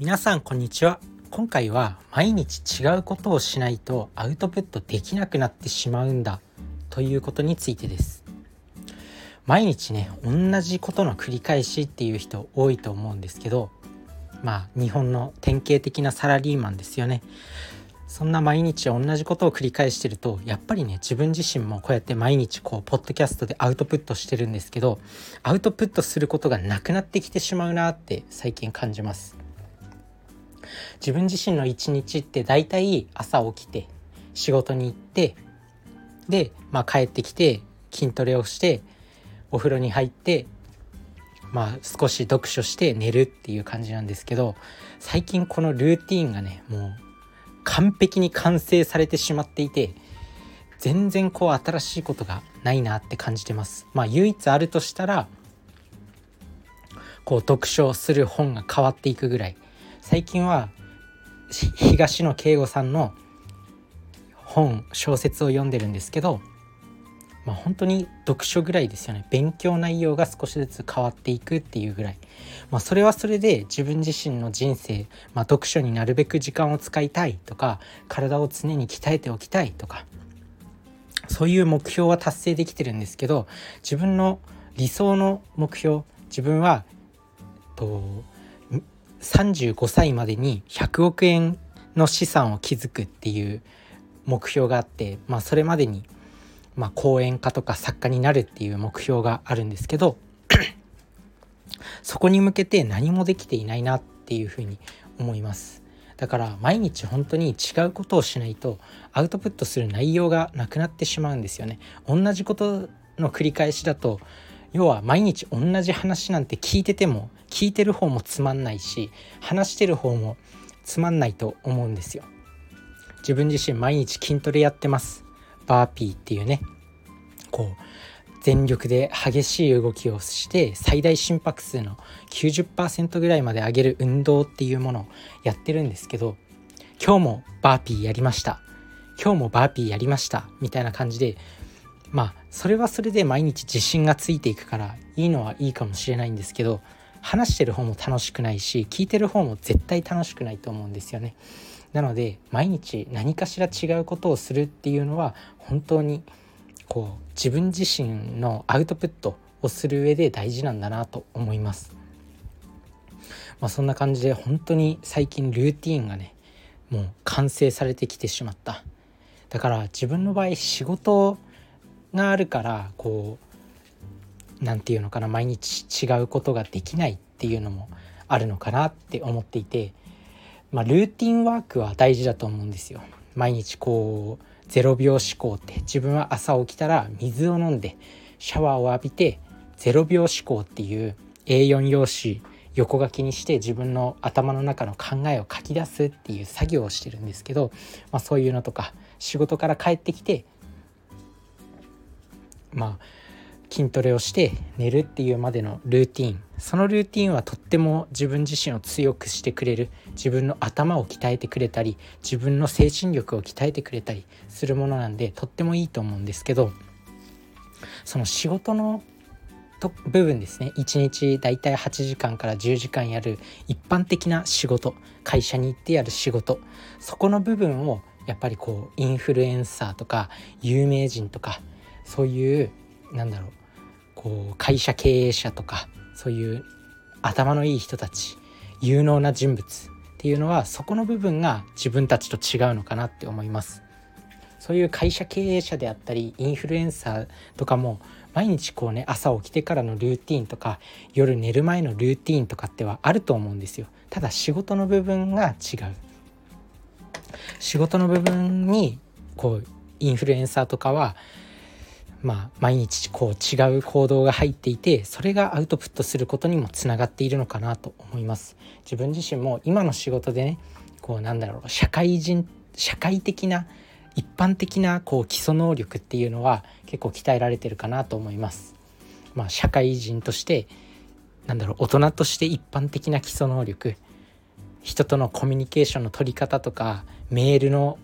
皆さんこんにちは。今回は毎日違うことをしないとアウトプットできなくなってしまうんだということについてです。毎日ね同じことの繰り返しっていう人多いと思うんですけどまあ日本の典型的なサラリーマンですよね。そんな毎日同じことを繰り返してるとやっぱりね自分自身もこうやって毎日こうポッドキャストでアウトプットしてるんですけどアウトプットすることがなくなってきてしまうなって最近感じます。自分自身の一日って大体朝起きて仕事に行ってで、まあ、帰ってきて筋トレをしてお風呂に入ってまあ少し読書して寝るっていう感じなんですけど最近このルーティンがねもう完璧に完成されてしまっていて全然こう新しいことがないなって感じてます。まあ唯一あるとしたらこう読書する本が変わっていくぐらい。最近は東野圭吾さんの本小説を読んでるんですけど、まあ、本当に読書ぐらいですよね。勉強内容が少しずつ変わっていくっていうぐらい、まあ、それはそれで自分自身の人生、まあ、読書になるべく時間を使いたいとか体を常に鍛えておきたいとかそういう目標は達成できてるんですけど自分の理想の目標自分はと35歳までに100億円の資産を築くっていう目標があって、まあ、それまでに、まあ、講演家とか作家になるっていう目標があるんですけどそこに向けて何もできていないなっていうふうに思います。だから毎日本当に違うことをしないとアウトプットする内容がなくなってしまうんですよね。同じことの繰り返しだと要は毎日同じ話なんて聞いてても聞いてる方もつまんないし話してる方もつまんないと思うんですよ。自分自身毎日筋トレやってます。バーピーっていうね。こう全力で激しい動きをして最大心拍数の90%ぐらいまで上げる運動っていうものをやってるんですけど今日もバーピーやりました。今日もバーピーやりました。みたいな感じでまあそれはそれで毎日自信がついていくからいいのはいいかもしれないんですけど話してる方も楽しくないし聞いてる方も絶対楽しくないと思うんですよね。なので毎日何かしら違うことをするっていうのは本当にこう自分自身のアウトプットをする上で大事なんだなと思います。まあ、そんな感じで本当に最近ルーティンがねもう完成されてきてしまっただから自分の場合仕事があるからこう何て言うのかな毎日違うことができないっていうのもあるのかなって思っていて、まあ、ルーティンワークは大事だと思うんですよ。毎日こう0秒思考って自分は朝起きたら水を飲んでシャワーを浴びて0秒思考っていう A4 用紙横書きにして自分の頭の中の考えを書き出すっていう作業をしてるんですけど、まあ、そういうのとか仕事から帰ってきてまあ筋トレをして寝るっていうまでのルーティン。そのルーティンはとっても自分自身を強くしてくれる。自分の頭を鍛えてくれたり自分の精神力を鍛えてくれたりするものなんでとってもいいと思うんですけどその仕事のと部分ですね。1日だいたい8時間から10時間やる一般的な仕事。会社に行ってやる仕事。そこの部分をやっぱりこうインフルエンサーとか有名人とかそういうなんだろうこう会社経営者とかそういう頭のいい人たち有能な人物っていうのはそこの部分が自分たちと違うのかなって思います。そういう会社経営者であったりインフルエンサーとかも毎日こうね朝起きてからのルーティンとか夜寝る前のルーティンとかってはあると思うんですよ。ただ仕事の部分が違う。仕事の部分にこうインフルエンサーとかはまあ、毎日こう違う行動が入っていてそれがアウトプットすることにもつながっているのかなと思います。自分自身も今の仕事でねこうなんだろう社会人社会的な一般的なこう基礎能力っていうのは結構鍛えられてるかなと思います。まあ、社会人としてなんだろう大人として一般的な基礎能力人とのコミュニケーションの取り方とかメールの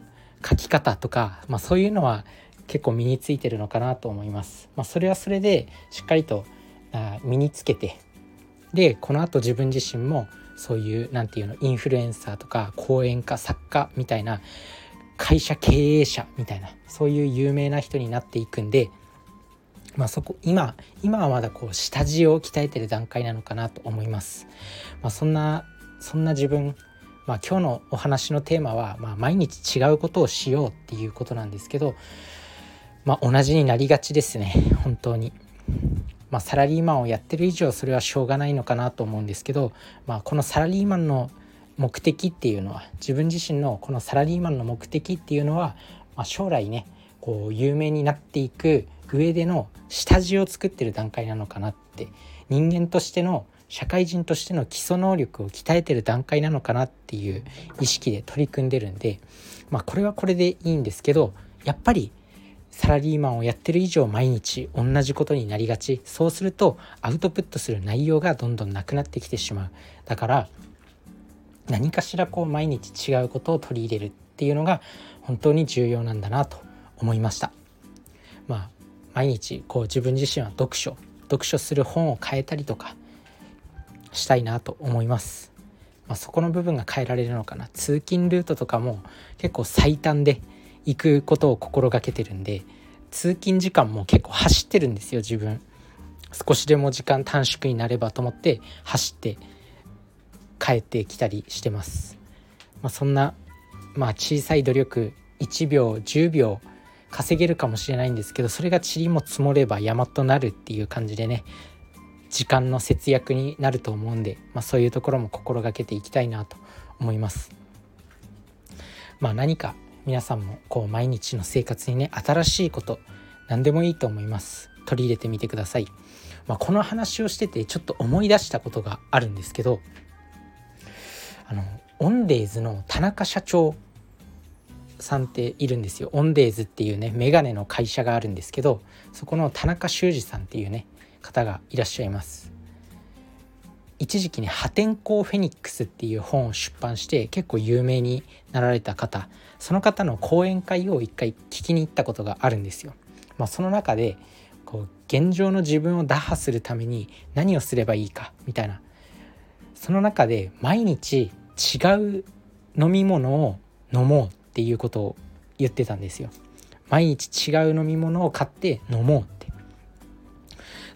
書き方とか、まあ、そういうのは結構身についてるのかなと思います。まあ、それはそれでしっかりと身につけてでこのあと自分自身もそういう何て言うのインフルエンサーとか講演家作家みたいな会社経営者みたいなそういう有名な人になっていくんでまあそこ今今はまだこう下地を鍛えてる段階なのかなと思います。まあ、そんなそんな自分まあ、今日のお話のテーマは、まあ、毎日違うことをしようっていうことなんですけど、まあ、同じになりがちですね本当に。まあ、サラリーマンをやってる以上それはしょうがないのかなと思うんですけど、まあ、このサラリーマンの目的っていうのは自分自身のこのサラリーマンの目的っていうのは、まあ、将来ねこう有名になっていく上での下地を作ってる段階なのかなって人間としての社会人としての基礎能力を鍛えてる段階なのかなっていう意識で取り組んでるんでまあこれはこれでいいんですけどやっぱりサラリーマンをやってる以上毎日同じことになりがち。そうするとアウトプットする内容がどんどんなくなってきてしまう。だから何かしらこう毎日違うことを取り入れるっていうのが本当に重要なんだなと思いました。まあ毎日こう自分自身は読書読書する本を変えたりとかしたいなと思います。まあ、そこの部分が変えられるのかな。通勤ルートとかも結構最短で行くことを心がけてるんで通勤時間も結構走ってるんですよ自分少しでも時間短縮になればと思って走って帰ってきたりしてます、まあ、そんな、まあ、小さい努力1秒10秒稼げるかもしれないんですけどそれが塵も積もれば山となるっていう感じでね時間の節約になると思うんで、まあ、そういうところも心がけていきたいなと思います。まあ、何か皆さんもこう毎日の生活にね新しいこと何でもいいと思います。取り入れてみてください、まあ、この話をしててちょっと思い出したことがあるんですけどあのオンデーズの田中社長さんっているんですよ。オンデーズっていうねメガネの会社があるんですけどそこの田中修二さんっていうね方がいらっしゃいます。一時期に「破天荒フェニックス」っていう本を出版して結構有名になられた方その方の講演会を一回聞きに行ったことがあるんですよ。まあ、その中でこう現状の自分を打破するために何をすればいいかみたいなその中で毎日違う飲み物を飲もうっていうことを言ってたんですよ。毎日違う飲み物を買って飲もうって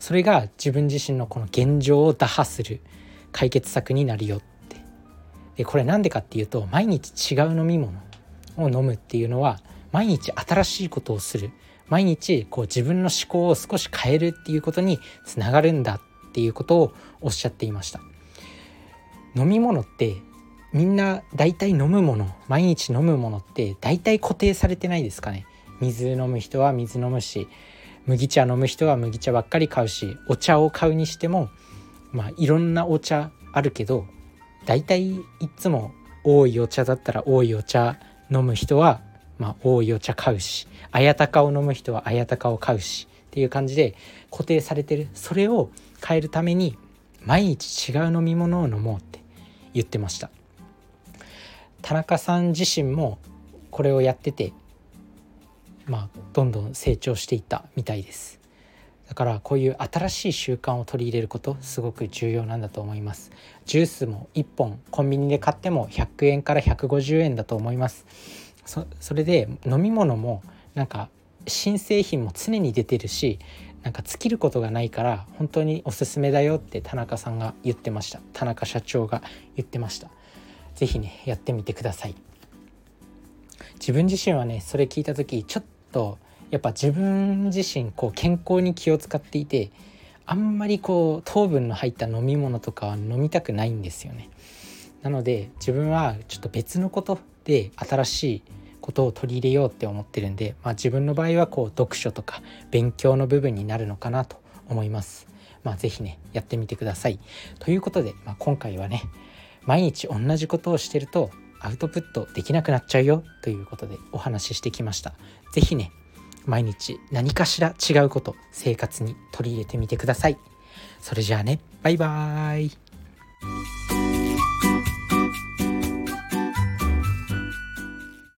それが自分自身のこの現状を打破する解決策になるよって。でこれなんでかっていうと毎日違う飲み物を飲むっていうのは毎日新しいことをする。毎日こう自分の思考を少し変えるっていうことにつながるんだっていうことをおっしゃっていました。飲み物ってみんな大体飲むもの毎日飲むものって大体固定されてないですかね。水飲む人は水飲むし麦茶飲む人は麦茶ばっかり買うしお茶を買うにしてもまあいろんなお茶あるけど大体いつも多いお茶だったら多いお茶飲む人はまあ多いお茶買うし綾鷹を飲む人は綾鷹を買うしっていう感じで固定されてる。それを変えるために毎日違う飲み物を飲もうって言ってました。田中さん自身もこれをやっててまあ、どんどん成長していったみたいです。だからこういう新しい習慣を取り入れることすごく重要なんだと思います。ジュースも1本コンビニで買っても100円から150円だと思います。それで飲み物もなんか新製品も常に出てるしなんか尽きることがないから本当におすすめだよって田中さんが言ってました。田中社長が言ってました。是非ねやってみてください。自分自身はねそれ聞いた時ちょっとやっぱ自分自身こう健康に気を使っていてあんまりこう糖分の入った飲み物とかは飲みたくないんですよね。なので自分はちょっと別のことで新しいことを取り入れようって思ってるんで、まあ、自分の場合はこう読書とか勉強の部分になるのかなと思います。まあ、是非ねやってみてください。ということで、まあ、今回はね毎日同じことをしてるとアウトプットできなくなっちゃうよということでお話ししてきました。是非ね毎日何かしら違うこと生活に取り入れてみてください。それじゃあねバイバーイ